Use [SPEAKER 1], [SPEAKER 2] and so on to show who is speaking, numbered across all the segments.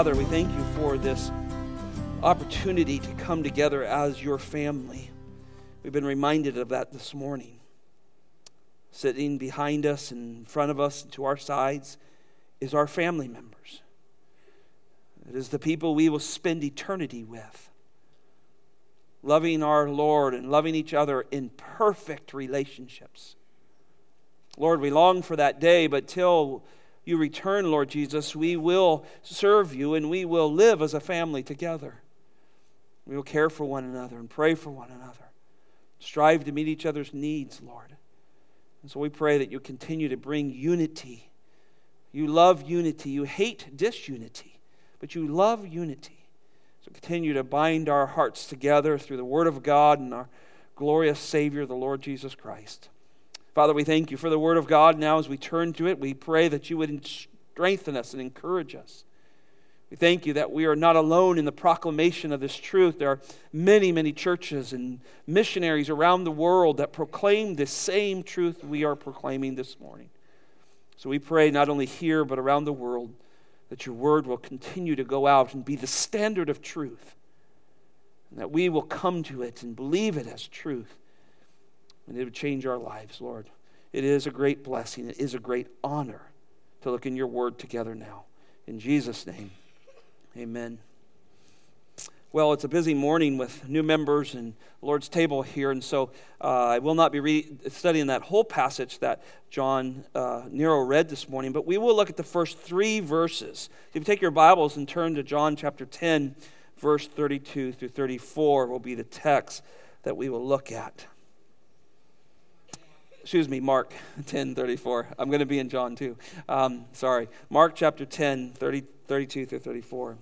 [SPEAKER 1] Father, we thank you for this opportunity to come together as your family. We've been reminded of that this morning. Sitting behind us, and in front of us, and to our sides, is our family members. It is the people we will spend eternity with. Loving our Lord and loving each other in perfect relationships. Lord, we long for that day, but till you return, Lord Jesus, we will serve you and we will live as a family together. We will care for one another and pray for one another. Strive to meet each other's needs, Lord. And so we pray that you continue to bring unity. You love unity. You hate disunity, but you love unity. So continue to bind our hearts together through the Word of God and our glorious Savior, the Lord Jesus Christ. Father, we thank you for the Word of God. Now, as we turn to it, we pray that you would strengthen us and encourage us. We thank you that we are not alone in the proclamation of this truth. There are many, many churches and missionaries around the world that proclaim the same truth we are proclaiming this morning. So we pray not only here, but around the world that your word will continue to go out and be the standard of truth, and that we will come to it and believe it as truth and it would change our lives, Lord. It is a great blessing. It is a great honor to look in your word together now. In Jesus' name, amen. Well, it's a busy morning with new members and Lord's table here, and so uh, I will not be re- studying that whole passage that John uh, Nero read this morning, but we will look at the first three verses. If you take your Bibles and turn to John chapter 10, verse 32 through 34, will be the text that we will look at excuse me, Mark 10 34. I'm going to be in John too. Um, sorry. Mark chapter 10, 30, 32 through 34.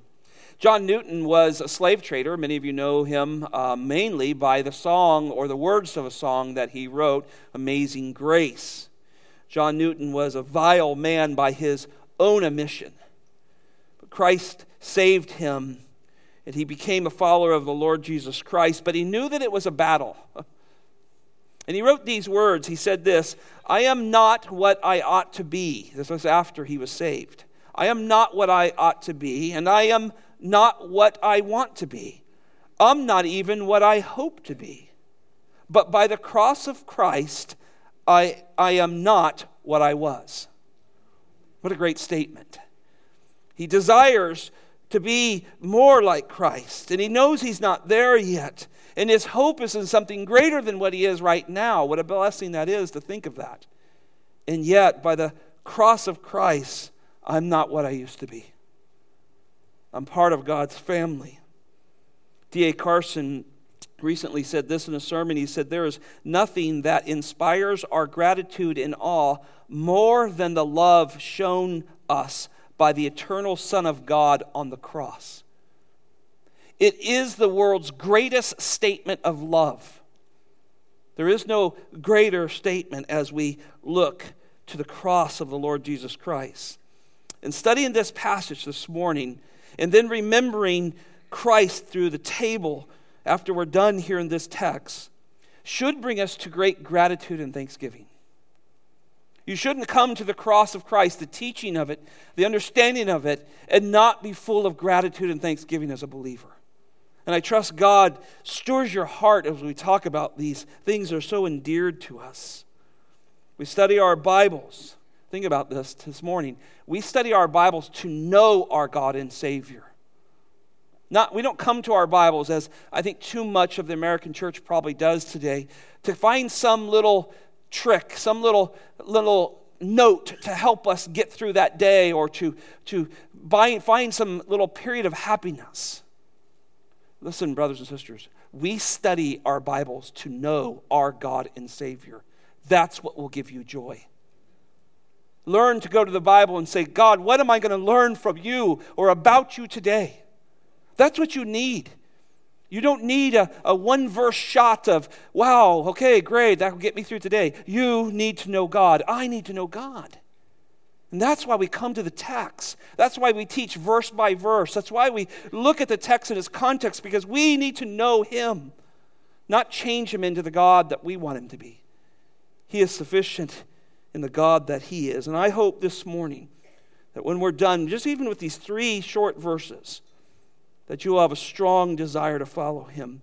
[SPEAKER 1] John Newton was a slave trader. Many of you know him uh, mainly by the song or the words of a song that he wrote, Amazing Grace. John Newton was a vile man by his own admission. But Christ saved him, and he became a follower of the Lord Jesus Christ. But he knew that it was a battle. And he wrote these words. He said this I am not what I ought to be. This was after he was saved. I am not what I ought to be, and I am not what I want to be. I'm not even what I hope to be. But by the cross of Christ, I, I am not what I was. What a great statement. He desires to be more like Christ, and he knows he's not there yet. And his hope is in something greater than what he is right now. What a blessing that is to think of that. And yet, by the cross of Christ, I'm not what I used to be. I'm part of God's family. D.A. Carson recently said this in a sermon. He said, There is nothing that inspires our gratitude and awe more than the love shown us by the eternal Son of God on the cross. It is the world's greatest statement of love. There is no greater statement as we look to the cross of the Lord Jesus Christ. In studying this passage this morning, and then remembering Christ through the table after we're done here in this text, should bring us to great gratitude and thanksgiving. You shouldn't come to the cross of Christ, the teaching of it, the understanding of it, and not be full of gratitude and thanksgiving as a believer. And I trust God stirs your heart as we talk about these things that are so endeared to us. We study our Bibles. Think about this this morning. We study our Bibles to know our God and Savior. Not, we don't come to our Bibles, as I think too much of the American church probably does today, to find some little trick, some little, little note to help us get through that day or to, to buy, find some little period of happiness. Listen, brothers and sisters, we study our Bibles to know our God and Savior. That's what will give you joy. Learn to go to the Bible and say, God, what am I going to learn from you or about you today? That's what you need. You don't need a, a one verse shot of, wow, okay, great, that will get me through today. You need to know God. I need to know God. And that's why we come to the text. That's why we teach verse by verse. That's why we look at the text in its context, because we need to know Him, not change Him into the God that we want Him to be. He is sufficient in the God that He is. And I hope this morning that when we're done, just even with these three short verses, that you will have a strong desire to follow him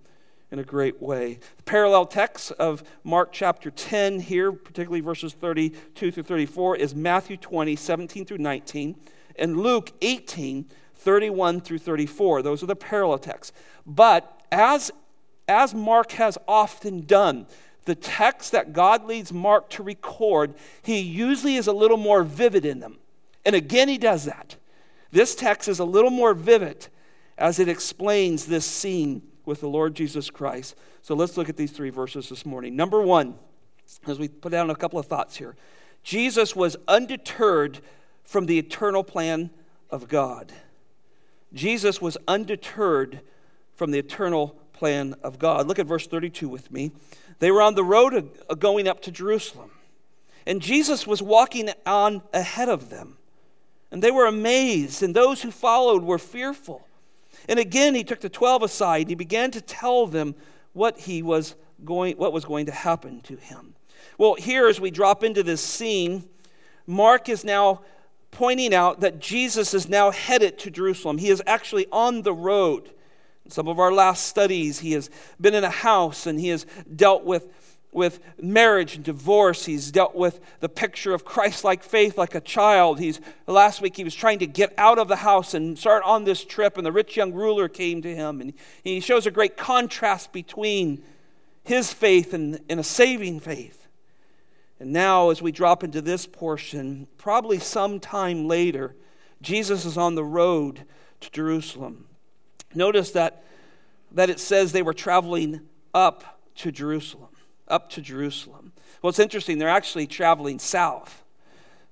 [SPEAKER 1] in a great way. The parallel text of Mark chapter 10 here, particularly verses 32 through 34, is Matthew 20, 17 through 19, and Luke 18, 31 through 34. Those are the parallel texts. But as, as Mark has often done, the text that God leads Mark to record, he usually is a little more vivid in them. And again, he does that. This text is a little more vivid as it explains this scene with the Lord Jesus Christ. So let's look at these three verses this morning. Number one, as we put down a couple of thoughts here, Jesus was undeterred from the eternal plan of God. Jesus was undeterred from the eternal plan of God. Look at verse 32 with me. They were on the road going up to Jerusalem, and Jesus was walking on ahead of them. And they were amazed, and those who followed were fearful. And again, he took the 12 aside and he began to tell them what, he was going, what was going to happen to him. Well, here, as we drop into this scene, Mark is now pointing out that Jesus is now headed to Jerusalem. He is actually on the road. In some of our last studies, he has been in a house and he has dealt with with marriage and divorce. He's dealt with the picture of Christ like faith like a child. He's last week he was trying to get out of the house and start on this trip, and the rich young ruler came to him. And he shows a great contrast between his faith and, and a saving faith. And now, as we drop into this portion, probably sometime later, Jesus is on the road to Jerusalem. Notice that, that it says they were traveling up to Jerusalem up to Jerusalem. Well, it's interesting, they're actually traveling south.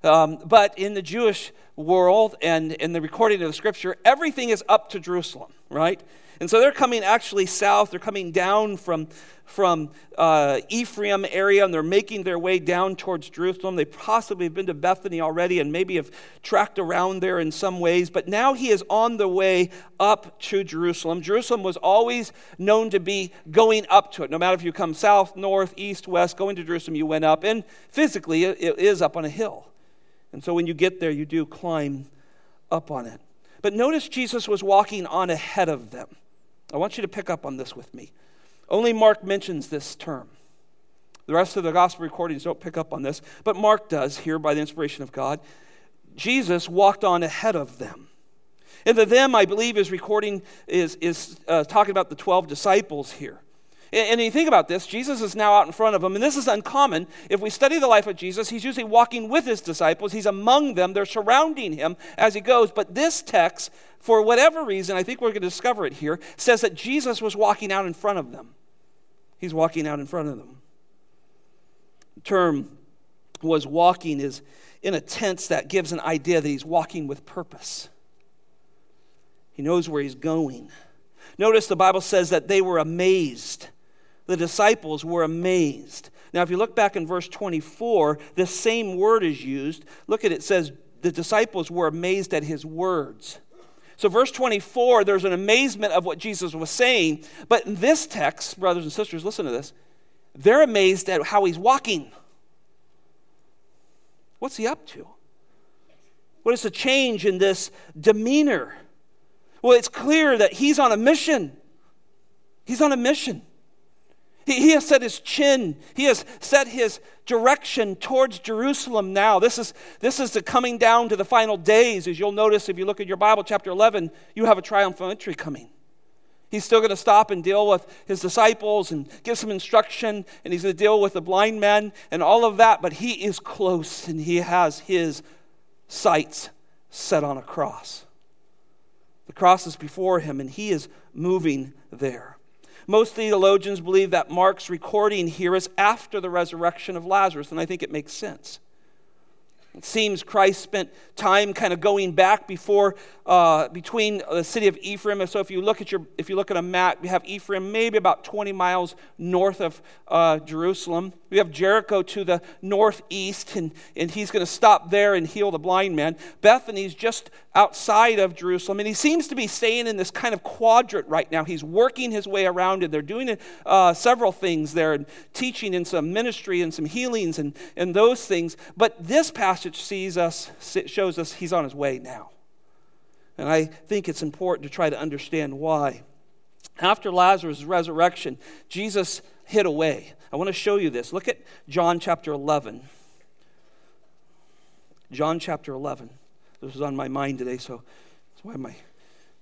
[SPEAKER 1] Um, but in the Jewish world and in the recording of the scripture, everything is up to Jerusalem, right? And so they're coming actually south. They're coming down from, from uh, Ephraim area and they're making their way down towards Jerusalem. They possibly have been to Bethany already and maybe have tracked around there in some ways. But now he is on the way up to Jerusalem. Jerusalem was always known to be going up to it. No matter if you come south, north, east, west, going to Jerusalem, you went up. And physically, it is up on a hill. And so when you get there, you do climb up on it. But notice Jesus was walking on ahead of them. I want you to pick up on this with me. Only Mark mentions this term. The rest of the gospel recordings don't pick up on this, but Mark does here by the inspiration of God. Jesus walked on ahead of them. And the them, I believe, is recording, is, is uh, talking about the 12 disciples here. And you think about this, Jesus is now out in front of them, and this is uncommon. If we study the life of Jesus, he's usually walking with his disciples, he's among them, they're surrounding him as he goes. But this text, for whatever reason, I think we're going to discover it here, says that Jesus was walking out in front of them. He's walking out in front of them. The term was walking is in a tense that gives an idea that he's walking with purpose. He knows where he's going. Notice the Bible says that they were amazed the disciples were amazed. Now, if you look back in verse 24, the same word is used. Look at it, it says, the disciples were amazed at his words. So, verse 24, there's an amazement of what Jesus was saying. But in this text, brothers and sisters, listen to this. They're amazed at how he's walking. What's he up to? What is the change in this demeanor? Well, it's clear that he's on a mission. He's on a mission. He, he has set his chin, he has set his direction towards Jerusalem now. This is, this is the coming down to the final days. As you'll notice if you look at your Bible, chapter 11, you have a triumphal entry coming. He's still going to stop and deal with his disciples and give some instruction, and he's going to deal with the blind men and all of that, but he is close and he has his sights set on a cross. The cross is before him, and he is moving there. Most theologians believe that Mark's recording here is after the resurrection of Lazarus, and I think it makes sense. It seems Christ spent time kind of going back before uh, between the city of Ephraim. So if you look at your if you look at a map, we have Ephraim maybe about 20 miles north of uh, Jerusalem. We have Jericho to the northeast, and, and he's going to stop there and heal the blind man. Bethany's just outside of Jerusalem, and he seems to be staying in this kind of quadrant right now. He's working his way around, and they're doing uh, several things there, and teaching and some ministry and some healings and, and those things. But this passage passage sees us, shows us he's on his way now. And I think it's important to try to understand why. After Lazarus' resurrection, Jesus hid away. I want to show you this. Look at John chapter 11. John chapter 11. This was on my mind today, so that's why I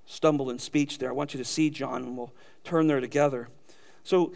[SPEAKER 1] stumble in speech there. I want you to see John, and we'll turn there together. So,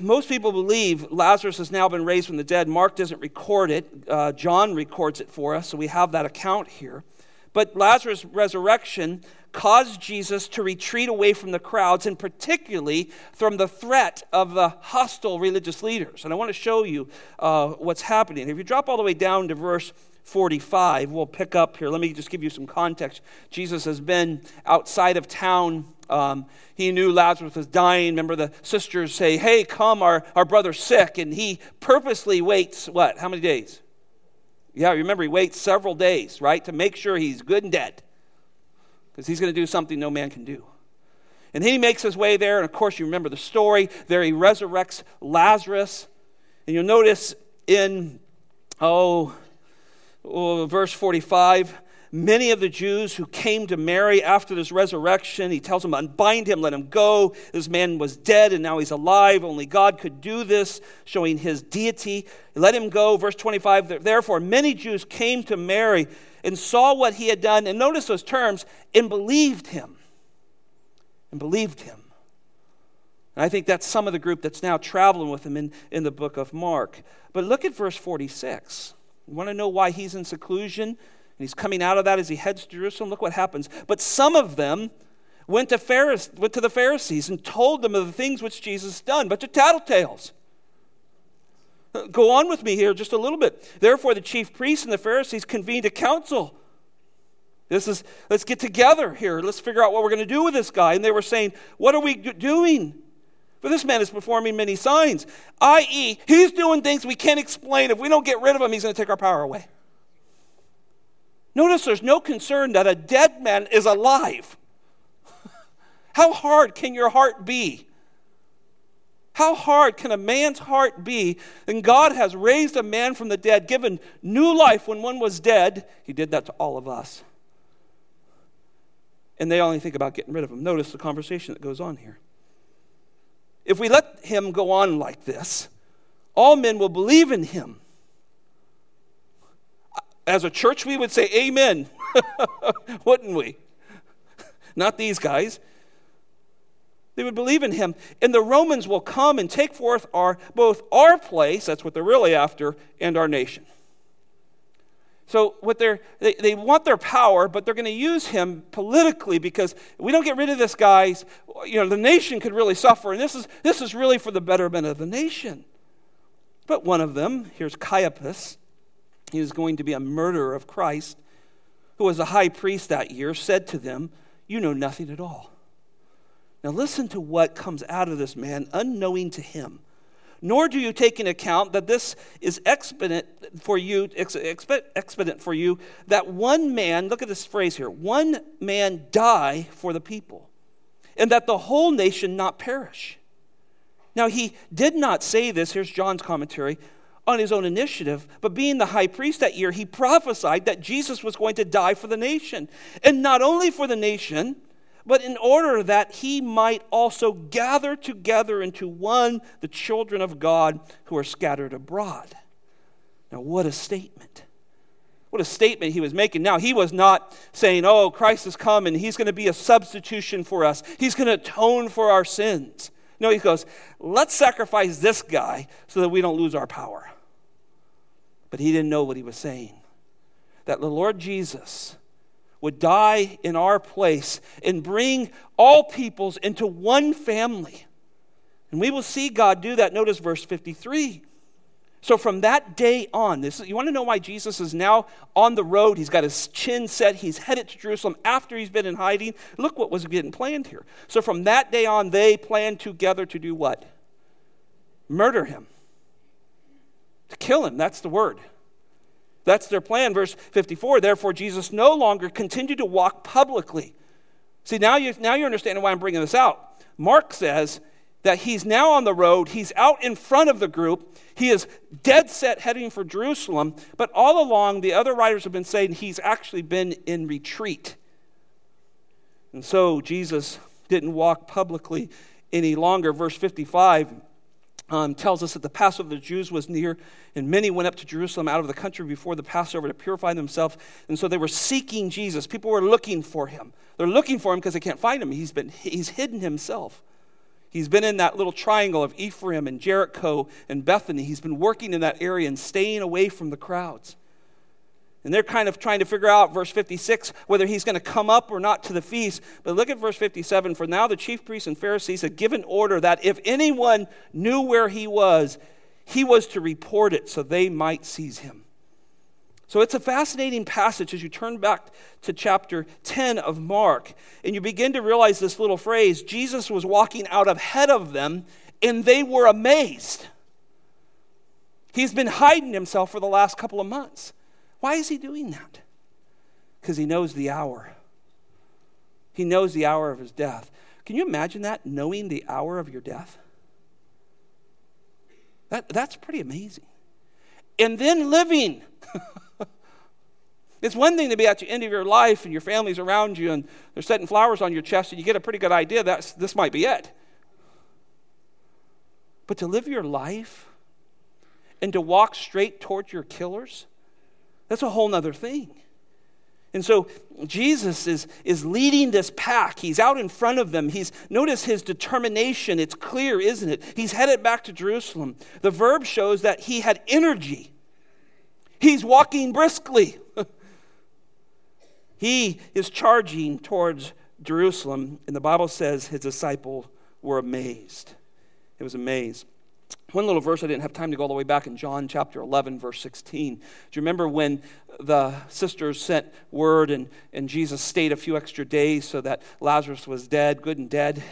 [SPEAKER 1] most people believe Lazarus has now been raised from the dead. Mark doesn't record it, uh, John records it for us, so we have that account here. But Lazarus' resurrection caused Jesus to retreat away from the crowds, and particularly from the threat of the hostile religious leaders. And I want to show you uh, what's happening. If you drop all the way down to verse 45, we'll pick up here. Let me just give you some context. Jesus has been outside of town. Um, he knew Lazarus was dying. Remember, the sisters say, Hey, come, our, our brother's sick. And he purposely waits, what? How many days? Yeah, remember, he waits several days, right, to make sure he's good and dead. Because he's going to do something no man can do. And he makes his way there, and of course, you remember the story. There he resurrects Lazarus. And you'll notice in, oh, oh Oh, verse 45, many of the Jews who came to Mary after this resurrection, he tells them, unbind him, let him go. This man was dead and now he's alive. Only God could do this, showing his deity. Let him go. Verse 25, therefore, many Jews came to Mary and saw what he had done, and notice those terms, and believed him. And believed him. And I think that's some of the group that's now traveling with him in, in the book of Mark. But look at verse 46. You want to know why he's in seclusion? And he's coming out of that as he heads to Jerusalem. Look what happens. But some of them went to, Pharise- went to the Pharisees and told them of the things which Jesus done. Bunch of tattletales. Go on with me here just a little bit. Therefore, the chief priests and the Pharisees convened a council. This is, let's get together here. Let's figure out what we're going to do with this guy. And they were saying, What are we doing? For this man is performing many signs, i.e., he's doing things we can't explain. If we don't get rid of him, he's going to take our power away. Notice there's no concern that a dead man is alive. How hard can your heart be? How hard can a man's heart be? And God has raised a man from the dead, given new life when one was dead. He did that to all of us. And they only think about getting rid of him. Notice the conversation that goes on here. If we let him go on like this, all men will believe in him as a church, we would say amen, wouldn't we? Not these guys. They would believe in him. And the Romans will come and take forth our, both our place, that's what they're really after, and our nation. So what they're, they, they want their power, but they're going to use him politically because we don't get rid of this guy, you know, the nation could really suffer. And this is, this is really for the betterment of the nation. But one of them, here's Caiaphas, he was going to be a murderer of Christ, who was a high priest that year, said to them, You know nothing at all. Now listen to what comes out of this man, unknowing to him. Nor do you take into account that this is expedient for you, expedient for you, that one man, look at this phrase here, one man die for the people, and that the whole nation not perish. Now he did not say this, here's John's commentary, on his own initiative, but being the high priest that year, he prophesied that Jesus was going to die for the nation. And not only for the nation, but in order that he might also gather together into one the children of God who are scattered abroad. Now, what a statement! What a statement he was making. Now, he was not saying, Oh, Christ has come and he's going to be a substitution for us, he's going to atone for our sins. No, he goes, Let's sacrifice this guy so that we don't lose our power. But he didn't know what he was saying. That the Lord Jesus would die in our place and bring all peoples into one family. And we will see God do that. Notice verse 53. So from that day on, this you want to know why Jesus is now on the road. He's got his chin set. He's headed to Jerusalem after he's been in hiding. Look what was getting planned here. So from that day on, they planned together to do what? Murder him. To kill him, that's the word. That's their plan. Verse 54 Therefore, Jesus no longer continued to walk publicly. See, now, you, now you're understanding why I'm bringing this out. Mark says that he's now on the road. He's out in front of the group. He is dead set heading for Jerusalem. But all along, the other writers have been saying he's actually been in retreat. And so Jesus didn't walk publicly any longer. Verse 55 um, tells us that the Passover of the Jews was near, and many went up to Jerusalem out of the country before the Passover to purify themselves. And so they were seeking Jesus. People were looking for him. They're looking for him because they can't find him. He's, been, he's hidden himself. He's been in that little triangle of Ephraim and Jericho and Bethany. He's been working in that area and staying away from the crowds. And they're kind of trying to figure out, verse 56, whether he's going to come up or not to the feast. But look at verse 57 For now the chief priests and Pharisees had given order that if anyone knew where he was, he was to report it so they might seize him. So it's a fascinating passage as you turn back to chapter 10 of Mark and you begin to realize this little phrase Jesus was walking out ahead of them and they were amazed. He's been hiding himself for the last couple of months. Why is he doing that? Because he knows the hour. He knows the hour of his death. Can you imagine that, knowing the hour of your death? That, that's pretty amazing. And then living. it's one thing to be at the end of your life and your family's around you and they're setting flowers on your chest and you get a pretty good idea that this might be it. But to live your life and to walk straight towards your killers, that's a whole other thing. And so Jesus is, is leading this pack. He's out in front of them. He's notice his determination. It's clear, isn't it? He's headed back to Jerusalem. The verb shows that he had energy. He's walking briskly. he is charging towards Jerusalem, and the Bible says his disciples were amazed. It was amazed. One little verse I didn't have time to go all the way back in John chapter 11, verse 16. Do you remember when the sisters sent word and, and Jesus stayed a few extra days so that Lazarus was dead, good and dead?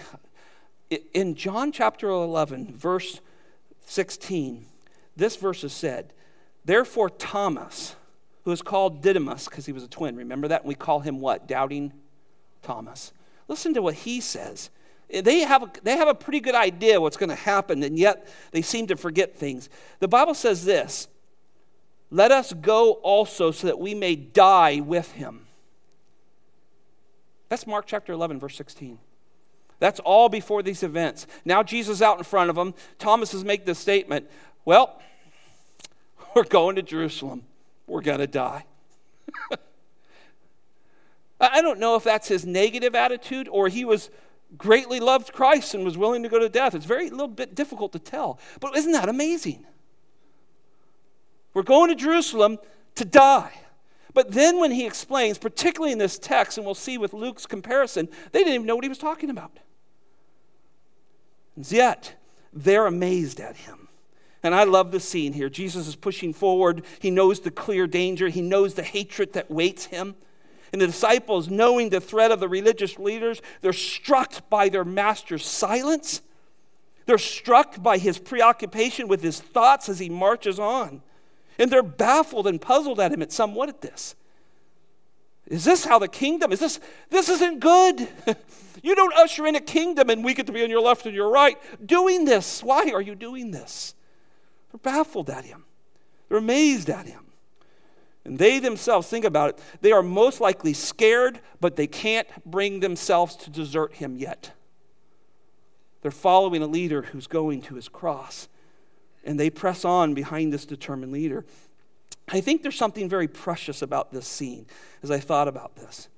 [SPEAKER 1] In John chapter 11, verse 16, this verse is said, Therefore, Thomas, who is called Didymus because he was a twin, remember that? We call him what? Doubting Thomas. Listen to what he says. They have, a, they have a pretty good idea what's going to happen, and yet they seem to forget things. The Bible says this Let us go also so that we may die with him. That's Mark chapter 11, verse 16. That's all before these events. Now Jesus out in front of them. Thomas is making the statement Well, we're going to Jerusalem. We're going to die. I don't know if that's his negative attitude or he was greatly loved Christ and was willing to go to death. It's very little bit difficult to tell. But isn't that amazing? We're going to Jerusalem to die. But then when he explains, particularly in this text, and we'll see with Luke's comparison, they didn't even know what he was talking about. And yet, they're amazed at him. And I love the scene here. Jesus is pushing forward. He knows the clear danger, he knows the hatred that waits him. And the disciples, knowing the threat of the religious leaders, they're struck by their master's silence. They're struck by his preoccupation with his thoughts as he marches on. And they're baffled and puzzled at him at somewhat at this. Is this how the kingdom? Is this this isn't good? you don't usher in a kingdom and we get to be on your left and your right doing this. Why are you doing this? They're baffled at him. They're amazed at him. And they themselves, think about it, they are most likely scared, but they can't bring themselves to desert him yet. They're following a leader who's going to his cross, and they press on behind this determined leader. I think there's something very precious about this scene as I thought about this.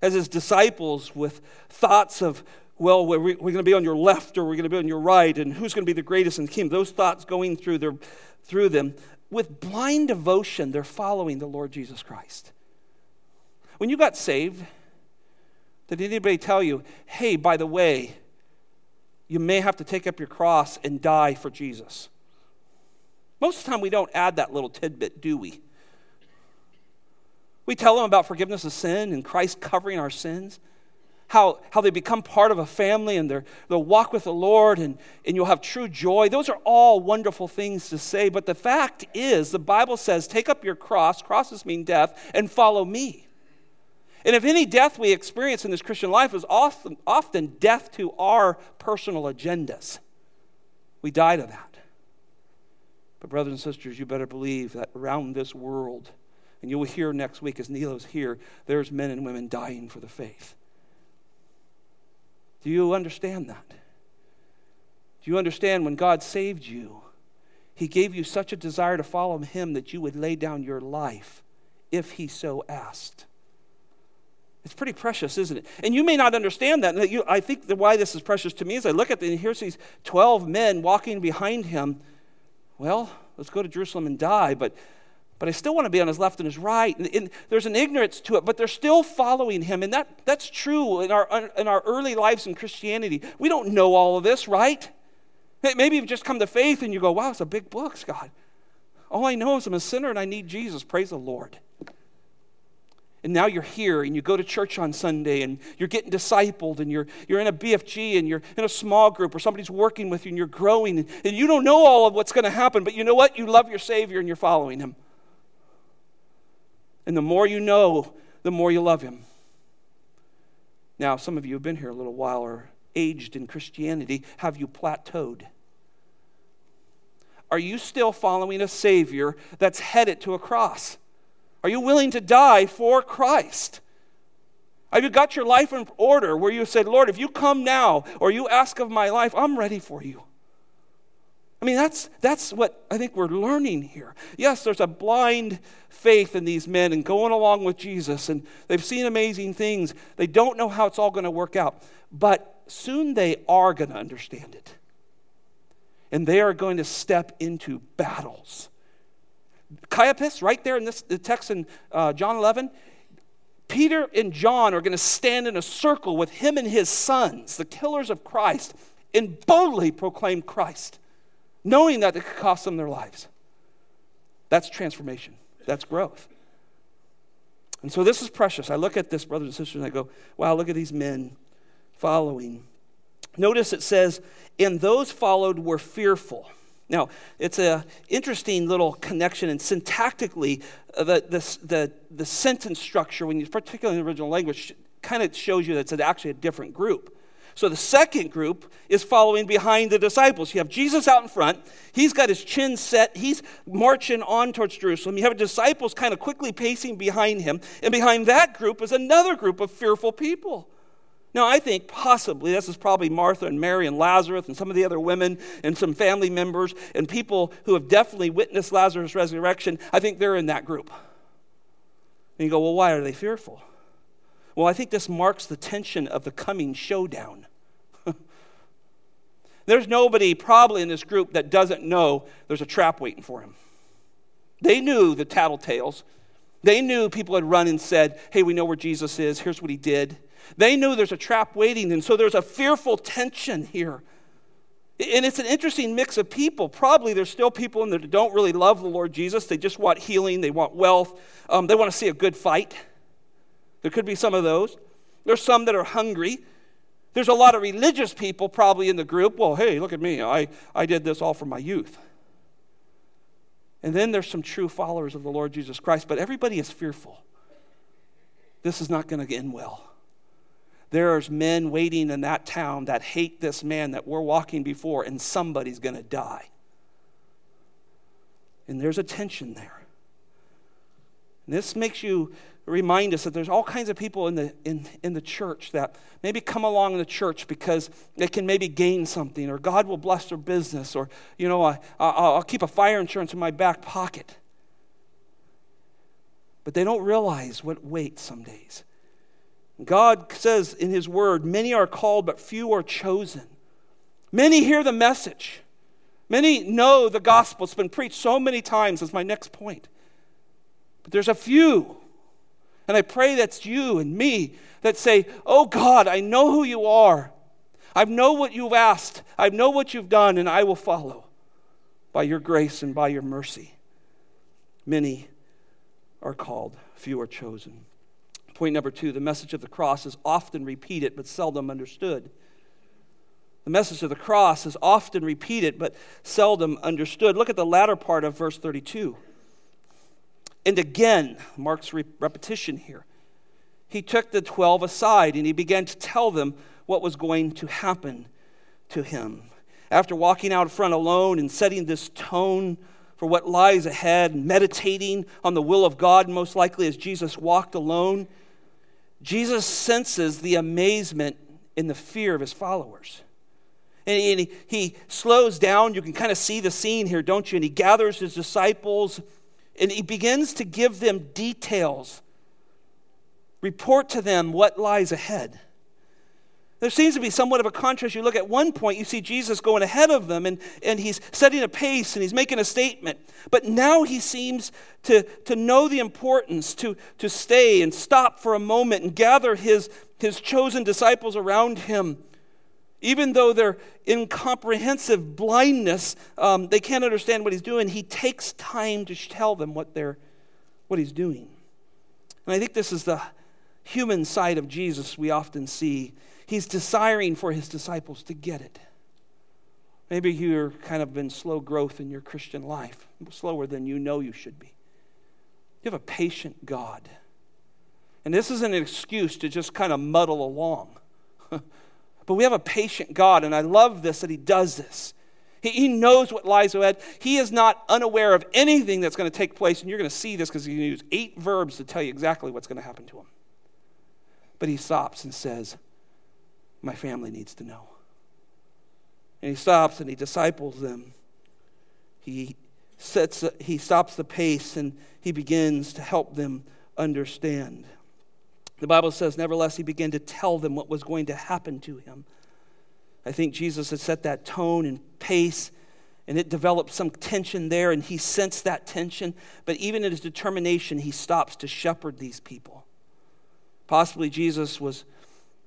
[SPEAKER 1] As his disciples, with thoughts of, well, we're, going to be on your left or we're going to be on your right, and who's going to be the greatest in the kingdom, those thoughts going through, their, through them, with blind devotion, they're following the Lord Jesus Christ. When you got saved, did anybody tell you, hey, by the way, you may have to take up your cross and die for Jesus? Most of the time, we don't add that little tidbit, do we? We tell them about forgiveness of sin and Christ covering our sins how, how they become part of a family and they'll walk with the Lord and, and you'll have true joy. Those are all wonderful things to say. But the fact is, the Bible says, take up your cross, crosses mean death, and follow me. And if any death we experience in this Christian life is often, often death to our personal agendas. We die to that. But, brothers and sisters, you better believe that around this world, and you will hear next week as Nilo's here, there's men and women dying for the faith. Do you understand that? Do you understand when God saved you, He gave you such a desire to follow Him that you would lay down your life if He so asked? It's pretty precious, isn't it? And you may not understand that. You, I think the, why this is precious to me is I look at the, and here's these 12 men walking behind him. Well, let's go to Jerusalem and die, but, but I still want to be on his left and his right. And, and there's an ignorance to it, but they're still following him. And that, that's true in our, in our early lives in Christianity. We don't know all of this, right? Maybe you've just come to faith and you go, wow, it's a big book, God. All I know is I'm a sinner and I need Jesus. Praise the Lord. And now you're here and you go to church on Sunday and you're getting discipled and you're, you're in a BFG and you're in a small group or somebody's working with you and you're growing and you don't know all of what's going to happen, but you know what? You love your Savior and you're following Him. And the more you know, the more you love Him. Now, some of you have been here a little while or aged in Christianity. Have you plateaued? Are you still following a Savior that's headed to a cross? Are you willing to die for Christ? Have you got your life in order where you said, Lord, if you come now or you ask of my life, I'm ready for you? I mean, that's, that's what I think we're learning here. Yes, there's a blind faith in these men and going along with Jesus, and they've seen amazing things. They don't know how it's all going to work out, but soon they are going to understand it. And they are going to step into battles Caiaphas, right there in this the text in uh, John 11, Peter and John are going to stand in a circle with him and his sons, the killers of Christ, and boldly proclaim Christ, knowing that it could cost them their lives. That's transformation, that's growth. And so this is precious. I look at this, brothers and sisters, and I go, wow, look at these men following. Notice it says, and those followed were fearful. Now, it's an interesting little connection, and syntactically, uh, the, the, the, the sentence structure, when you, particularly in the original language, kind of shows you that it's actually a different group. So the second group is following behind the disciples. You have Jesus out in front. He's got his chin set. He's marching on towards Jerusalem. You have disciples kind of quickly pacing behind him. And behind that group is another group of fearful people. Now, I think possibly this is probably Martha and Mary and Lazarus and some of the other women and some family members and people who have definitely witnessed Lazarus' resurrection. I think they're in that group. And you go, well, why are they fearful? Well, I think this marks the tension of the coming showdown. there's nobody probably in this group that doesn't know there's a trap waiting for him. They knew the tattletales. They knew people had run and said, hey, we know where Jesus is. Here's what he did. They knew there's a trap waiting, and so there's a fearful tension here. And it's an interesting mix of people. Probably there's still people in there that don't really love the Lord Jesus. They just want healing, they want wealth, um, they want to see a good fight. There could be some of those. There's some that are hungry. There's a lot of religious people probably in the group. Well, hey, look at me. I, I did this all from my youth. And then there's some true followers of the Lord Jesus Christ, but everybody is fearful. This is not going to end well. There's men waiting in that town that hate this man that we're walking before, and somebody's going to die. And there's a tension there. And this makes you remind us that there's all kinds of people in the, in, in the church that maybe come along in the church because they can maybe gain something, or God will bless their business, or, you know, I, I'll keep a fire insurance in my back pocket. But they don't realize what waits some days. God says in His Word, many are called, but few are chosen. Many hear the message. Many know the gospel. It's been preached so many times, as my next point. But there's a few, and I pray that's you and me, that say, Oh God, I know who you are. I know what you've asked. I know what you've done, and I will follow by your grace and by your mercy. Many are called, few are chosen. Point number two the message of the cross is often repeated but seldom understood. The message of the cross is often repeated but seldom understood. Look at the latter part of verse 32. And again, Mark's re- repetition here. He took the 12 aside and he began to tell them what was going to happen to him. after walking out front alone and setting this tone for what lies ahead, meditating on the will of God, most likely as Jesus walked alone, Jesus senses the amazement and the fear of his followers. And he, he slows down. You can kind of see the scene here, don't you? And he gathers his disciples and he begins to give them details, report to them what lies ahead. There seems to be somewhat of a contrast. You look at one point, you see Jesus going ahead of them and, and he's setting a pace and he's making a statement. But now he seems to, to know the importance to, to stay and stop for a moment and gather his, his chosen disciples around him. Even though they're incomprehensive blindness, um, they can't understand what he's doing. He takes time to tell them what, they're, what he's doing. And I think this is the human side of Jesus we often see He's desiring for his disciples to get it. Maybe you're kind of been slow growth in your Christian life, slower than you know you should be. You have a patient God. And this isn't an excuse to just kind of muddle along. but we have a patient God, and I love this that He does this. He, he knows what lies ahead. He is not unaware of anything that's going to take place, and you're going to see this because He's going to use eight verbs to tell you exactly what's going to happen to him. But He stops and says, my family needs to know. And he stops and he disciples them. He sets he stops the pace and he begins to help them understand. The Bible says, nevertheless, he began to tell them what was going to happen to him. I think Jesus had set that tone and pace, and it developed some tension there, and he sensed that tension. But even in his determination, he stops to shepherd these people. Possibly Jesus was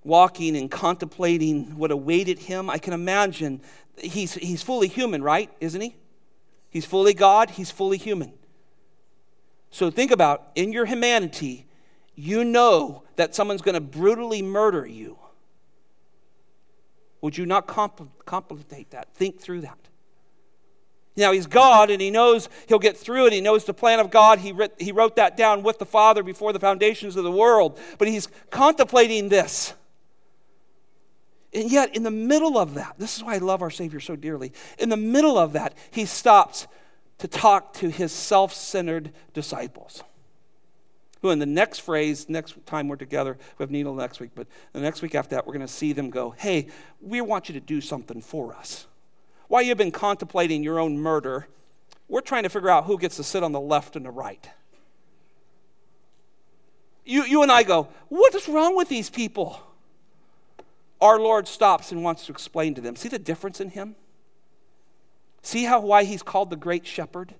[SPEAKER 1] walking and contemplating what awaited him, I can imagine he's, he's fully human, right? Isn't he? He's fully God, he's fully human. So think about in your humanity, you know that someone's going to brutally murder you. Would you not complicate that? Think through that. Now, he's God and he knows he'll get through it. He knows the plan of God. He, writ, he wrote that down with the Father before the foundations of the world. But he's contemplating this. And yet, in the middle of that, this is why I love our Savior so dearly. In the middle of that, he stops to talk to his self centered disciples. Who, in the next phrase, next time we're together, we have Nina next week, but the next week after that, we're going to see them go, Hey, we want you to do something for us. While you've been contemplating your own murder, we're trying to figure out who gets to sit on the left and the right. You, you and I go, What is wrong with these people? our Lord stops and wants to explain to them. See the difference in him? See how why he's called the great shepherd?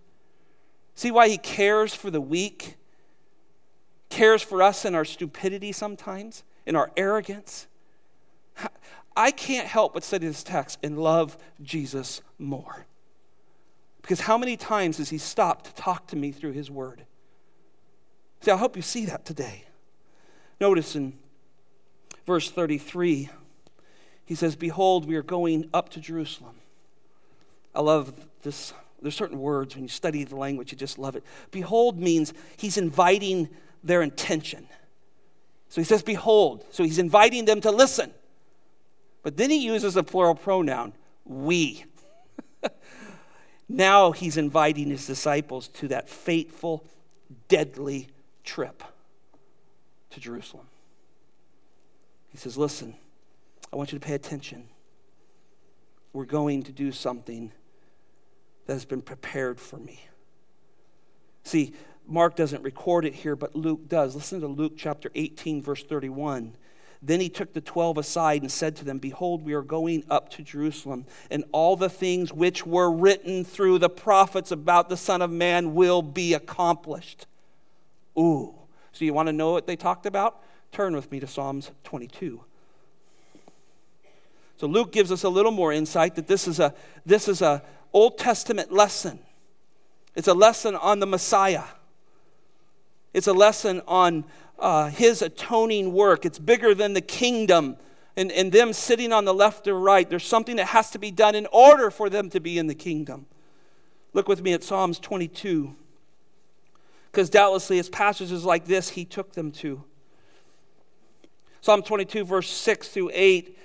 [SPEAKER 1] See why he cares for the weak? Cares for us in our stupidity sometimes, in our arrogance? I can't help but study this text and love Jesus more. Because how many times has he stopped to talk to me through his word? See, I hope you see that today. Notice in verse 33 he says, Behold, we are going up to Jerusalem. I love this. There's certain words, when you study the language, you just love it. Behold means he's inviting their intention. So he says, Behold. So he's inviting them to listen. But then he uses a plural pronoun, we. now he's inviting his disciples to that fateful, deadly trip to Jerusalem. He says, Listen, I want you to pay attention. We're going to do something that has been prepared for me. See, Mark doesn't record it here, but Luke does. Listen to Luke chapter 18, verse 31. Then he took the twelve aside and said to them, Behold, we are going up to Jerusalem, and all the things which were written through the prophets about the Son of Man will be accomplished. Ooh. So you want to know what they talked about? Turn with me to Psalms 22. So Luke gives us a little more insight that this is a this is a Old Testament lesson. It's a lesson on the Messiah. It's a lesson on uh, his atoning work. It's bigger than the kingdom and, and them sitting on the left or right. There's something that has to be done in order for them to be in the kingdom. Look with me at Psalms 22. Because doubtlessly it's passages like this he took them to. Psalm 22, verse 6 through 8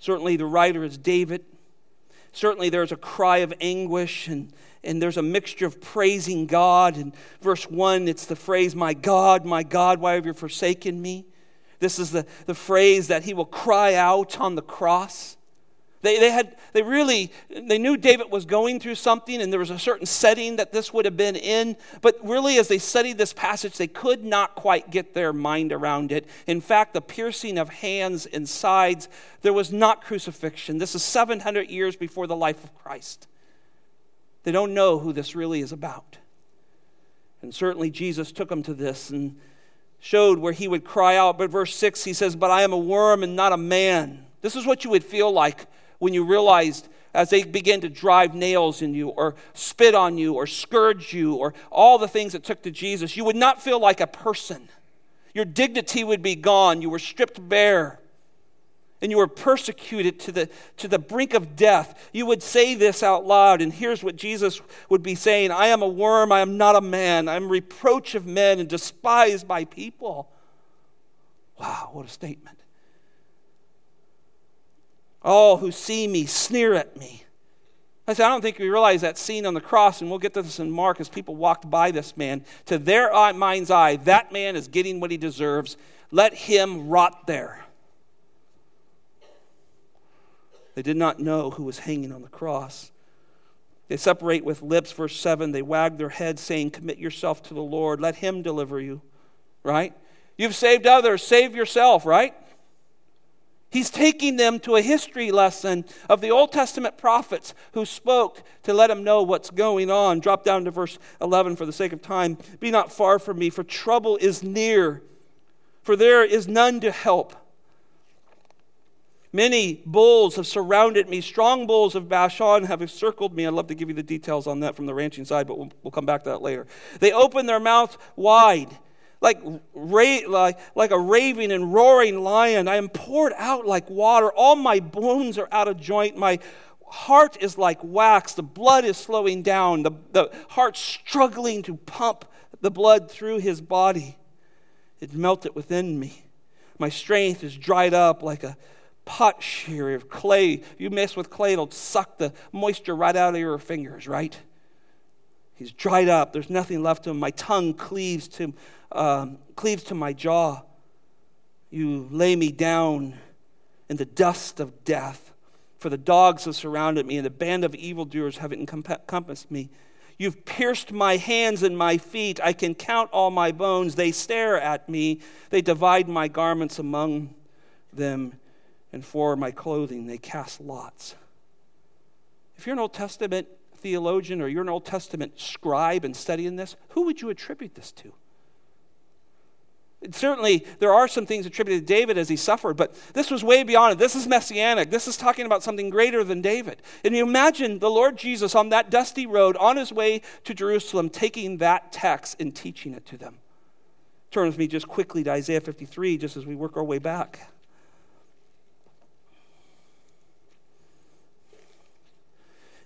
[SPEAKER 1] Certainly, the writer is David. Certainly, there's a cry of anguish and, and there's a mixture of praising God. And verse 1, it's the phrase, My God, my God, why have you forsaken me? This is the, the phrase that he will cry out on the cross. They, they, had, they really, they knew David was going through something and there was a certain setting that this would have been in. But really, as they studied this passage, they could not quite get their mind around it. In fact, the piercing of hands and sides, there was not crucifixion. This is 700 years before the life of Christ. They don't know who this really is about. And certainly, Jesus took them to this and showed where he would cry out. But verse 6, he says, But I am a worm and not a man. This is what you would feel like when you realized as they began to drive nails in you or spit on you or scourge you or all the things it took to Jesus, you would not feel like a person. Your dignity would be gone. You were stripped bare and you were persecuted to the, to the brink of death. You would say this out loud, and here's what Jesus would be saying I am a worm, I am not a man. I am reproach of men and despised by people. Wow, what a statement. All who see me sneer at me. I said, I don't think we realize that scene on the cross, and we'll get to this in Mark as people walked by this man. To their mind's eye, that man is getting what he deserves. Let him rot there. They did not know who was hanging on the cross. They separate with lips, verse 7. They wag their heads, saying, Commit yourself to the Lord. Let him deliver you. Right? You've saved others, save yourself, right? He's taking them to a history lesson of the Old Testament prophets who spoke to let them know what's going on. Drop down to verse 11 for the sake of time. Be not far from me, for trouble is near, for there is none to help. Many bulls have surrounded me. Strong bulls of Bashan have encircled me. I'd love to give you the details on that from the ranching side, but we'll, we'll come back to that later. They open their mouths wide like, ra- like, like a raving and roaring lion. I am poured out like water. All my bones are out of joint. My heart is like wax. The blood is slowing down. The, the heart struggling to pump the blood through his body. It melted within me. My strength is dried up like a pot potsherd of clay. You mess with clay, it'll suck the moisture right out of your fingers, right? He's dried up. There's nothing left of him. My tongue cleaves to um, cleaves to my jaw. You lay me down in the dust of death. For the dogs have surrounded me, and the band of evildoers have encompassed me. You've pierced my hands and my feet. I can count all my bones. They stare at me. They divide my garments among them, and for my clothing they cast lots. If you're an Old Testament theologian or you're an Old Testament scribe and studying this, who would you attribute this to? Certainly, there are some things attributed to David as he suffered, but this was way beyond it. This is messianic. This is talking about something greater than David. And you imagine the Lord Jesus on that dusty road on his way to Jerusalem taking that text and teaching it to them. Turn with me just quickly to Isaiah 53, just as we work our way back.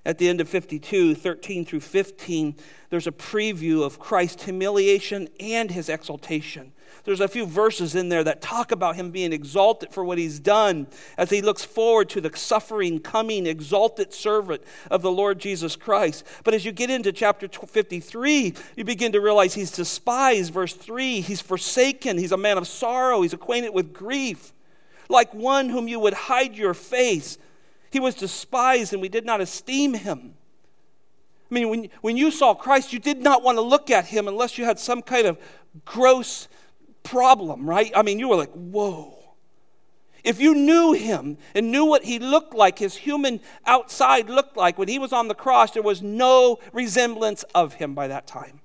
[SPEAKER 1] At the end of 52, 13 through 15, there's a preview of Christ's humiliation and his exaltation. There's a few verses in there that talk about him being exalted for what he's done as he looks forward to the suffering, coming, exalted servant of the Lord Jesus Christ. But as you get into chapter 53, you begin to realize he's despised. Verse 3 he's forsaken, he's a man of sorrow, he's acquainted with grief. Like one whom you would hide your face, he was despised and we did not esteem him. I mean, when, when you saw Christ, you did not want to look at him unless you had some kind of gross problem, right? I mean, you were like, whoa. If you knew him and knew what he looked like, his human outside looked like when he was on the cross, there was no resemblance of him by that time.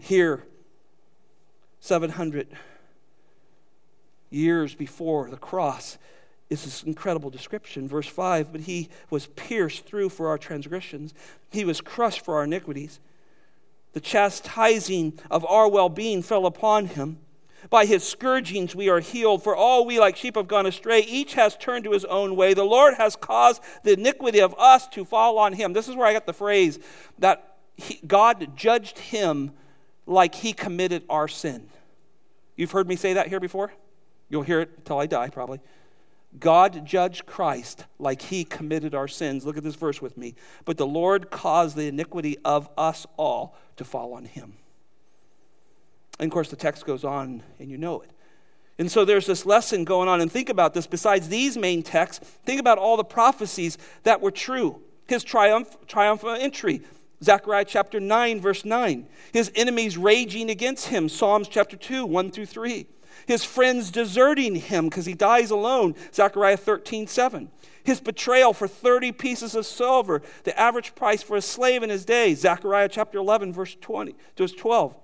[SPEAKER 1] Here, 700 years before the cross, is this incredible description. Verse 5 But he was pierced through for our transgressions, he was crushed for our iniquities. The chastising of our well being fell upon him. By his scourgings we are healed, for all we like sheep have gone astray. Each has turned to his own way. The Lord has caused the iniquity of us to fall on him. This is where I got the phrase that he, God judged him like he committed our sin. You've heard me say that here before? You'll hear it until I die, probably. God judged Christ like he committed our sins. Look at this verse with me. But the Lord caused the iniquity of us all to fall on him. And of course, the text goes on, and you know it. And so there's this lesson going on. And think about this besides these main texts, think about all the prophecies that were true. His triumph, triumphal entry, Zechariah chapter 9, verse 9. His enemies raging against him, Psalms chapter 2, 1 through 3. His friends deserting him because he dies alone, Zechariah 13, 7. His betrayal for 30 pieces of silver, the average price for a slave in his day, Zechariah chapter 11, verse 20, verse 12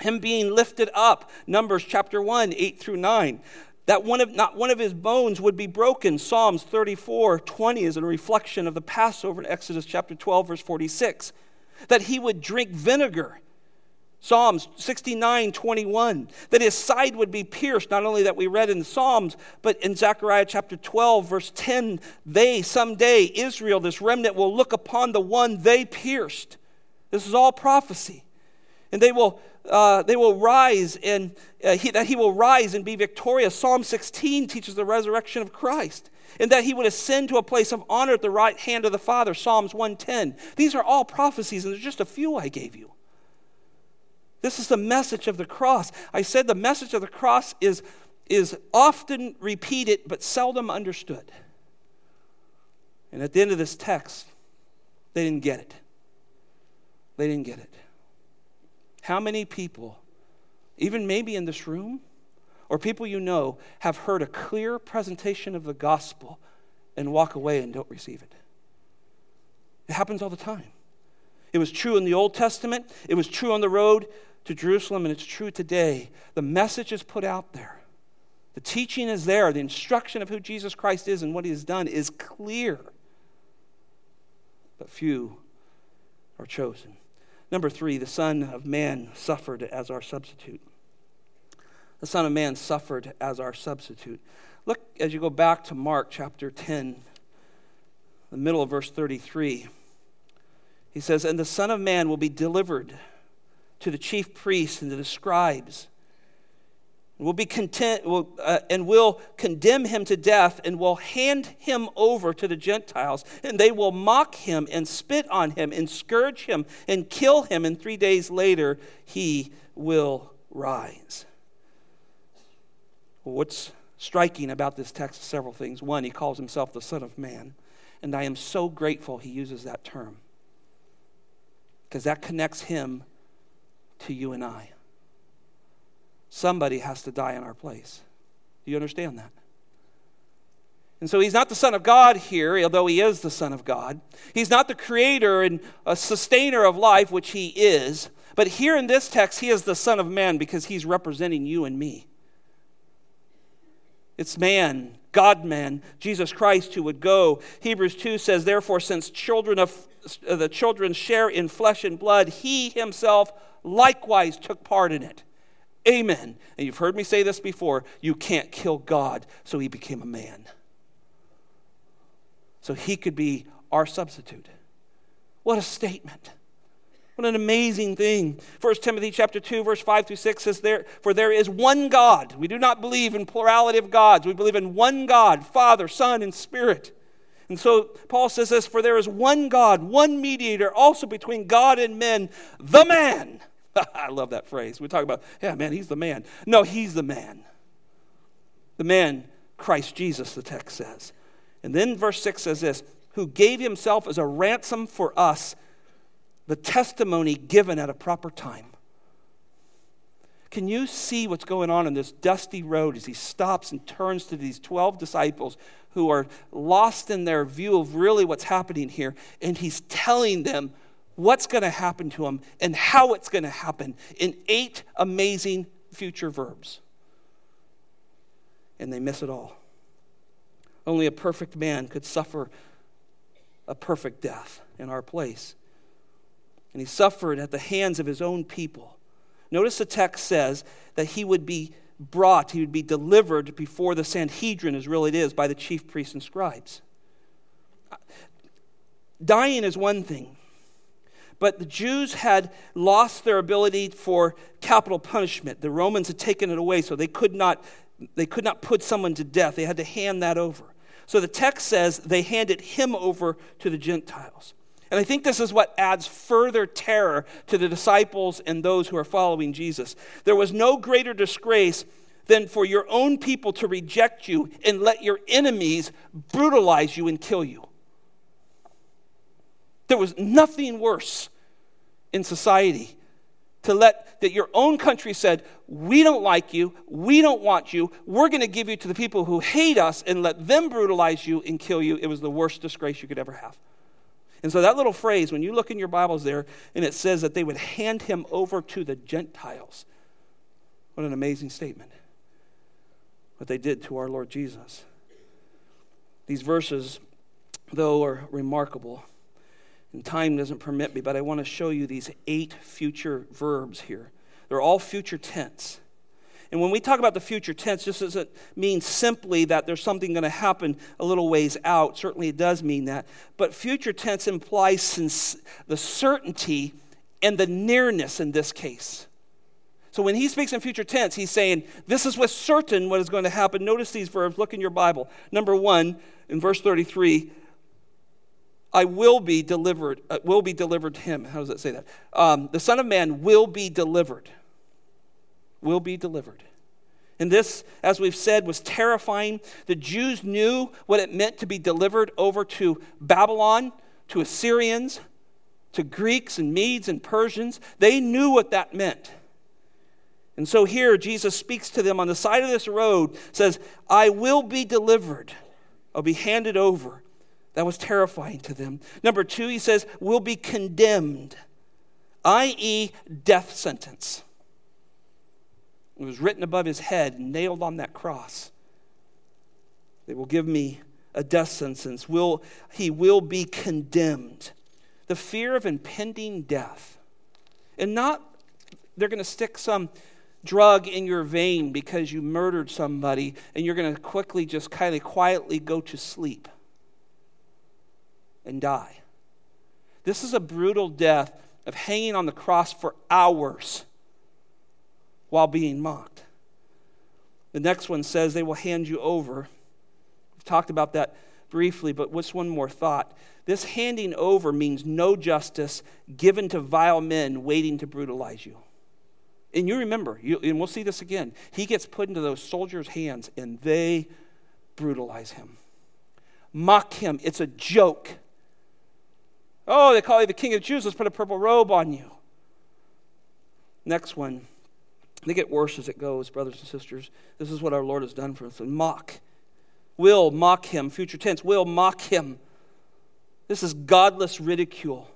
[SPEAKER 1] him being lifted up, Numbers chapter 1, 8 through 9. That one of, not one of his bones would be broken. Psalms 34, 20 is a reflection of the Passover in Exodus chapter 12, verse 46. That he would drink vinegar. Psalms 69, 21. That his side would be pierced, not only that we read in Psalms, but in Zechariah chapter 12, verse 10. They, someday, Israel, this remnant, will look upon the one they pierced. This is all prophecy. And they will uh, they will rise and uh, he, that he will rise and be victorious. Psalm 16 teaches the resurrection of Christ and that he would ascend to a place of honor at the right hand of the Father. Psalms 110. These are all prophecies, and there's just a few I gave you. This is the message of the cross. I said the message of the cross is, is often repeated but seldom understood. And at the end of this text, they didn't get it. They didn't get it. How many people, even maybe in this room, or people you know, have heard a clear presentation of the gospel and walk away and don't receive it? It happens all the time. It was true in the Old Testament, it was true on the road to Jerusalem, and it's true today. The message is put out there. The teaching is there. The instruction of who Jesus Christ is and what he has done is clear. But few are chosen. Number three, the Son of Man suffered as our substitute. The Son of Man suffered as our substitute. Look as you go back to Mark chapter 10, the middle of verse 33. He says, And the Son of Man will be delivered to the chief priests and to the scribes We'll be content will, uh, and will condemn him to death and will hand him over to the Gentiles and they will mock him and spit on him and scourge him and kill him and 3 days later he will rise. Well, what's striking about this text is several things. One, he calls himself the son of man and I am so grateful he uses that term because that connects him to you and I. Somebody has to die in our place. Do you understand that? And so he's not the Son of God here, although he is the Son of God. He's not the creator and a sustainer of life, which he is. But here in this text, he is the Son of Man because he's representing you and me. It's man, God man, Jesus Christ who would go. Hebrews 2 says, Therefore, since children of Uh, the children share in flesh and blood, he himself likewise took part in it Amen. And you've heard me say this before you can't kill God, so he became a man. So he could be our substitute. What a statement. What an amazing thing. 1 Timothy chapter 2 verse 5 through 6 says there for there is one God. We do not believe in plurality of gods. We believe in one God, Father, Son and Spirit. And so Paul says this for there is one God, one mediator also between God and men, the man I love that phrase. We talk about, yeah, man, he's the man. No, he's the man. The man, Christ Jesus, the text says. And then verse 6 says this who gave himself as a ransom for us, the testimony given at a proper time. Can you see what's going on in this dusty road as he stops and turns to these 12 disciples who are lost in their view of really what's happening here? And he's telling them what's going to happen to him and how it's going to happen in eight amazing future verbs. And they miss it all. Only a perfect man could suffer a perfect death in our place. And he suffered at the hands of his own people. Notice the text says that he would be brought, he would be delivered before the Sanhedrin, as really it is, by the chief priests and scribes. Dying is one thing, but the Jews had lost their ability for capital punishment. The Romans had taken it away, so they could not they could not put someone to death. They had to hand that over. So the text says they handed him over to the Gentiles. And I think this is what adds further terror to the disciples and those who are following Jesus. There was no greater disgrace than for your own people to reject you and let your enemies brutalize you and kill you. There was nothing worse in society to let that your own country said, We don't like you, we don't want you, we're going to give you to the people who hate us and let them brutalize you and kill you. It was the worst disgrace you could ever have. And so that little phrase, when you look in your Bibles there, and it says that they would hand him over to the Gentiles. What an amazing statement. What they did to our Lord Jesus. These verses, though, are remarkable. And time doesn't permit me, but I want to show you these eight future verbs here. They're all future tense. And when we talk about the future tense, this doesn't mean simply that there's something going to happen a little ways out. Certainly it does mean that. But future tense implies the certainty and the nearness in this case. So when he speaks in future tense, he's saying, This is with certain what is going to happen. Notice these verbs. Look in your Bible. Number one, in verse 33, I will be delivered, uh, will be delivered him. How does that say that? Um, the Son of Man will be delivered. Will be delivered. And this, as we've said, was terrifying. The Jews knew what it meant to be delivered over to Babylon, to Assyrians, to Greeks and Medes and Persians. They knew what that meant. And so here, Jesus speaks to them on the side of this road, says, I will be delivered. I'll be handed over. That was terrifying to them. Number two, he says, will be condemned, i.e., death sentence. It was written above his head, nailed on that cross. They will give me a death sentence. Will, he will be condemned. The fear of impending death. And not, they're going to stick some drug in your vein because you murdered somebody and you're going to quickly just kind of quietly go to sleep and die. This is a brutal death of hanging on the cross for hours while being mocked. The next one says they will hand you over. We've talked about that briefly, but what's one more thought? This handing over means no justice given to vile men waiting to brutalize you. And you remember, you, and we'll see this again. He gets put into those soldiers' hands and they brutalize him, mock him. It's a joke. Oh, they call you the king of Jews. Let's put a purple robe on you. Next one. They get worse as it goes, brothers and sisters. This is what our Lord has done for us. And mock. Will mock him. Future tense. Will mock him. This is godless ridicule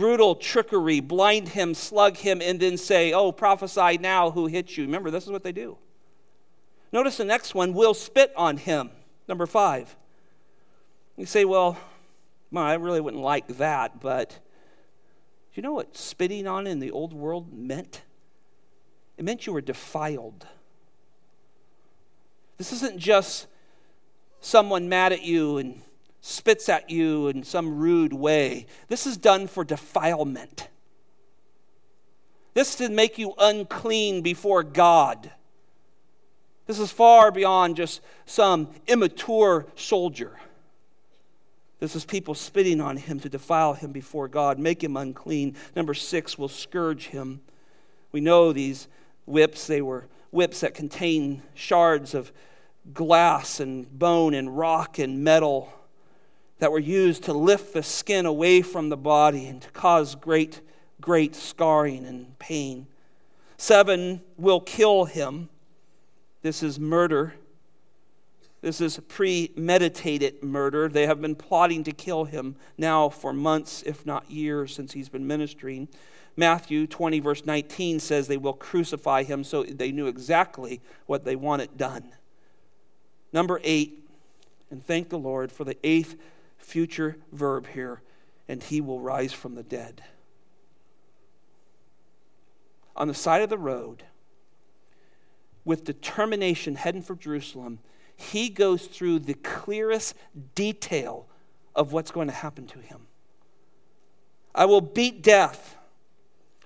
[SPEAKER 1] brutal trickery, blind him, slug him, and then say, Oh, prophesy now who hit you. Remember, this is what they do. Notice the next one will spit on him. Number five. You say, Well, well, I really wouldn't like that, but do you know what spitting on in the old world meant? It meant you were defiled. This isn't just someone mad at you and spits at you in some rude way. This is done for defilement. This is to make you unclean before God. This is far beyond just some immature soldier. This is people spitting on him to defile him before God, make him unclean. Number six will scourge him. We know these whips, they were whips that contain shards of glass and bone and rock and metal that were used to lift the skin away from the body and to cause great, great scarring and pain. Seven will kill him. This is murder. This is premeditated murder. They have been plotting to kill him now for months, if not years, since he's been ministering. Matthew 20, verse 19 says they will crucify him, so they knew exactly what they wanted done. Number eight, and thank the Lord for the eighth future verb here, and he will rise from the dead. On the side of the road, with determination heading for Jerusalem, he goes through the clearest detail of what's going to happen to him. I will beat death.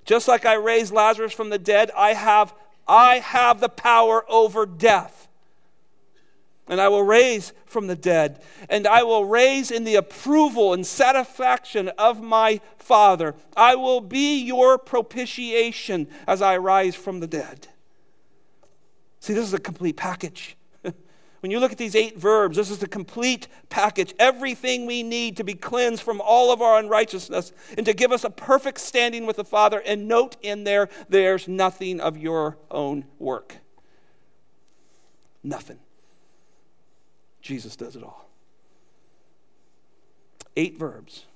[SPEAKER 1] Just like I raised Lazarus from the dead, I have I have the power over death. And I will raise from the dead, and I will raise in the approval and satisfaction of my Father. I will be your propitiation as I rise from the dead. See, this is a complete package. When you look at these eight verbs, this is the complete package. Everything we need to be cleansed from all of our unrighteousness and to give us a perfect standing with the Father. And note in there, there's nothing of your own work. Nothing. Jesus does it all. Eight verbs.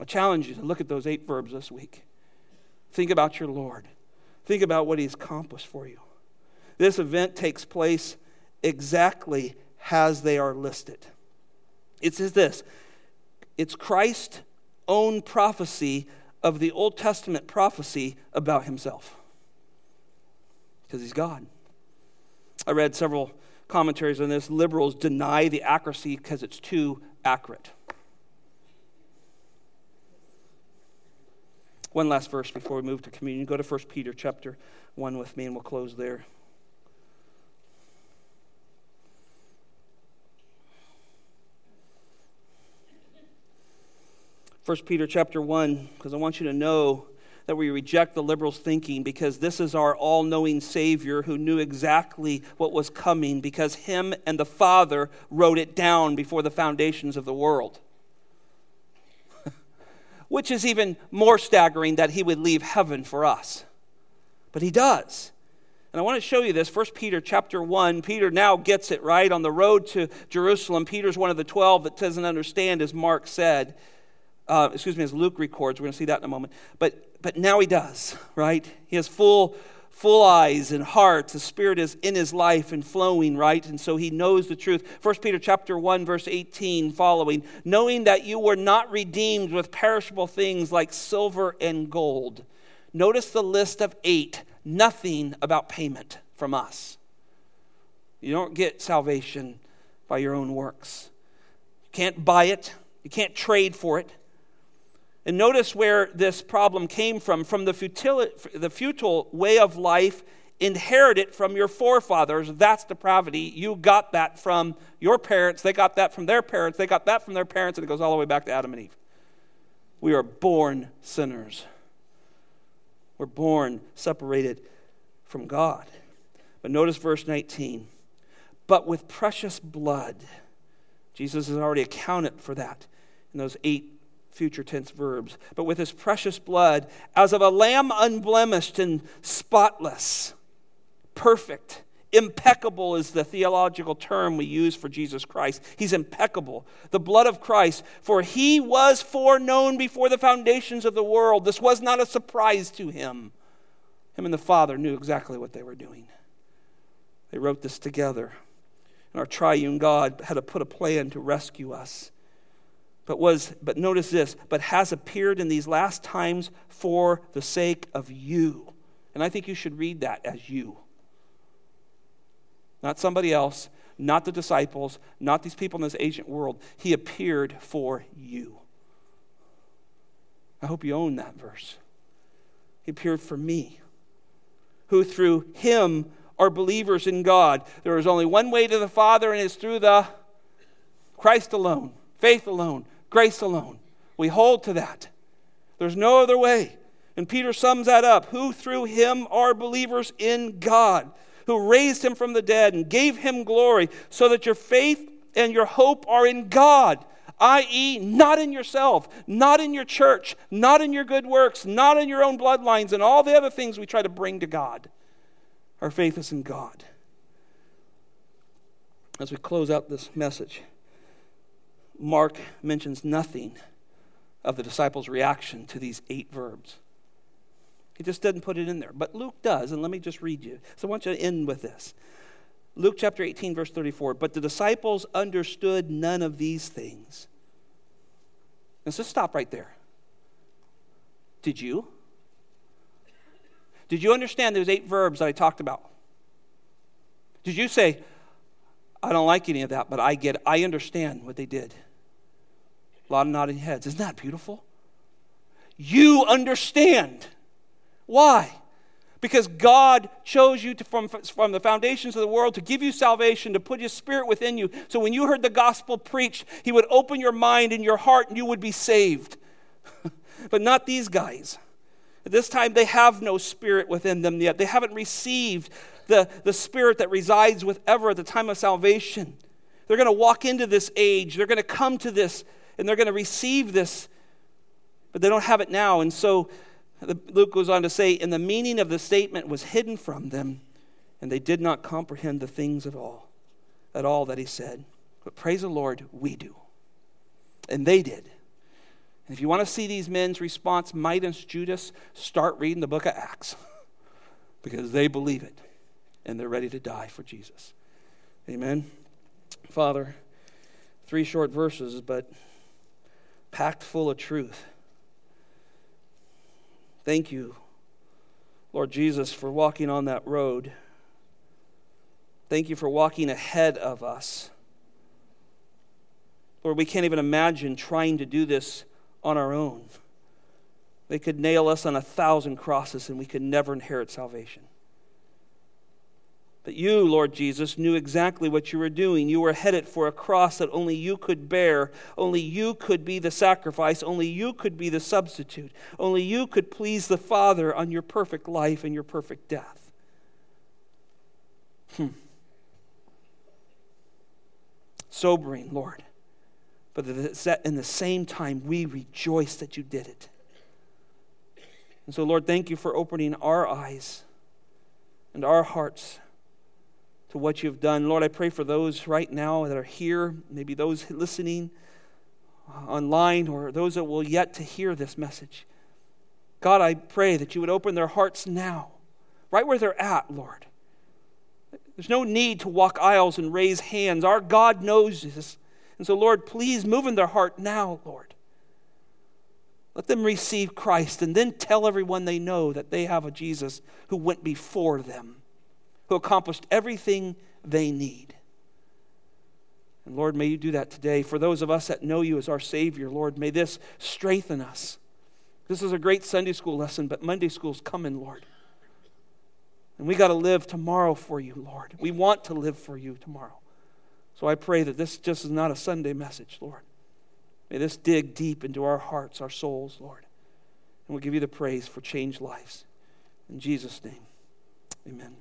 [SPEAKER 1] I challenge you to look at those eight verbs this week. Think about your Lord. Think about what He's accomplished for you. This event takes place exactly as they are listed. It says this it's Christ's own prophecy of the Old Testament prophecy about Himself. Because He's God. I read several commentaries on this, liberals deny the accuracy because it's too accurate. One last verse before we move to communion. Go to 1 Peter chapter 1 with me, and we'll close there. First Peter chapter 1, because I want you to know that we reject the liberals' thinking because this is our all knowing Savior who knew exactly what was coming because Him and the Father wrote it down before the foundations of the world. Which is even more staggering that He would leave heaven for us. But He does. And I want to show you this. 1 Peter chapter 1. Peter now gets it right on the road to Jerusalem. Peter's one of the 12 that doesn't understand, as Mark said. Uh, excuse me, as Luke records. We're going to see that in a moment. But but now he does, right? He has full, full eyes and heart. The Spirit is in his life and flowing, right? And so he knows the truth. 1 Peter chapter 1, verse 18 following, knowing that you were not redeemed with perishable things like silver and gold. Notice the list of eight, nothing about payment from us. You don't get salvation by your own works. You can't buy it, you can't trade for it. And notice where this problem came from from the, futile, the futile way of life inherited from your forefathers. That's depravity. You got that from your parents. They got that from their parents. They got that from their parents, and it goes all the way back to Adam and Eve. We are born sinners. We're born separated from God. But notice verse 19. But with precious blood, Jesus has already accounted for that in those eight future tense verbs, but with his precious blood, as of a lamb unblemished and spotless, perfect, impeccable is the theological term we use for Jesus Christ. He's impeccable. The blood of Christ, for he was foreknown before the foundations of the world. This was not a surprise to him. Him and the Father knew exactly what they were doing. They wrote this together. And our triune God had to put a plan to rescue us but was but notice this but has appeared in these last times for the sake of you. And i think you should read that as you. Not somebody else not the disciples not these people in this ancient world. He appeared for you. I hope you own that verse. He appeared for me who through him are believers in god. There is only one way to the father and it's through the christ alone faith alone Grace alone. We hold to that. There's no other way. And Peter sums that up who through him are believers in God, who raised him from the dead and gave him glory, so that your faith and your hope are in God, i.e., not in yourself, not in your church, not in your good works, not in your own bloodlines, and all the other things we try to bring to God. Our faith is in God. As we close out this message, Mark mentions nothing of the disciples' reaction to these eight verbs. He just doesn't put it in there. But Luke does, and let me just read you. So I want you to end with this. Luke chapter 18, verse 34. But the disciples understood none of these things. Let's just stop right there. Did you? Did you understand those eight verbs that I talked about? Did you say, I don't like any of that, but I get. I understand what they did? A lot of nodding heads. Isn't that beautiful? You understand. Why? Because God chose you to, from, from the foundations of the world to give you salvation, to put His Spirit within you. So when you heard the gospel preached, He would open your mind and your heart and you would be saved. but not these guys. At this time, they have no Spirit within them yet. They haven't received the, the Spirit that resides with ever at the time of salvation. They're going to walk into this age, they're going to come to this, and they're going to receive this, but they don't have it now. And so Luke goes on to say, and the meaning of the statement was hidden from them, and they did not comprehend the things at all, at all that he said. But praise the Lord, we do. And they did. And if you want to see these men's response, Midas, Judas, start reading the book of Acts because they believe it and they're ready to die for Jesus. Amen. Father, three short verses, but packed full of truth. Thank you, Lord Jesus, for walking on that road. Thank you for walking ahead of us. Lord, we can't even imagine trying to do this on our own. They could nail us on a thousand crosses and we could never inherit salvation. But you, Lord Jesus, knew exactly what you were doing. You were headed for a cross that only you could bear. Only you could be the sacrifice. Only you could be the substitute. Only you could please the Father on your perfect life and your perfect death. Hmm. Sobering, Lord. But in the same time, we rejoice that you did it. And so, Lord, thank you for opening our eyes and our hearts to what you've done. Lord, I pray for those right now that are here, maybe those listening online or those that will yet to hear this message. God, I pray that you would open their hearts now, right where they're at, Lord. There's no need to walk aisles and raise hands. Our God knows this. And so, Lord, please move in their heart now, Lord. Let them receive Christ and then tell everyone they know that they have a Jesus who went before them who accomplished everything they need. And Lord, may you do that today. For those of us that know you as our Savior, Lord, may this strengthen us. This is a great Sunday school lesson, but Monday school's coming, Lord. And we got to live tomorrow for you, Lord. We want to live for you tomorrow. So I pray that this just is not a Sunday message, Lord. May this dig deep into our hearts, our souls, Lord. And we'll give you the praise for changed lives. In Jesus' name, amen.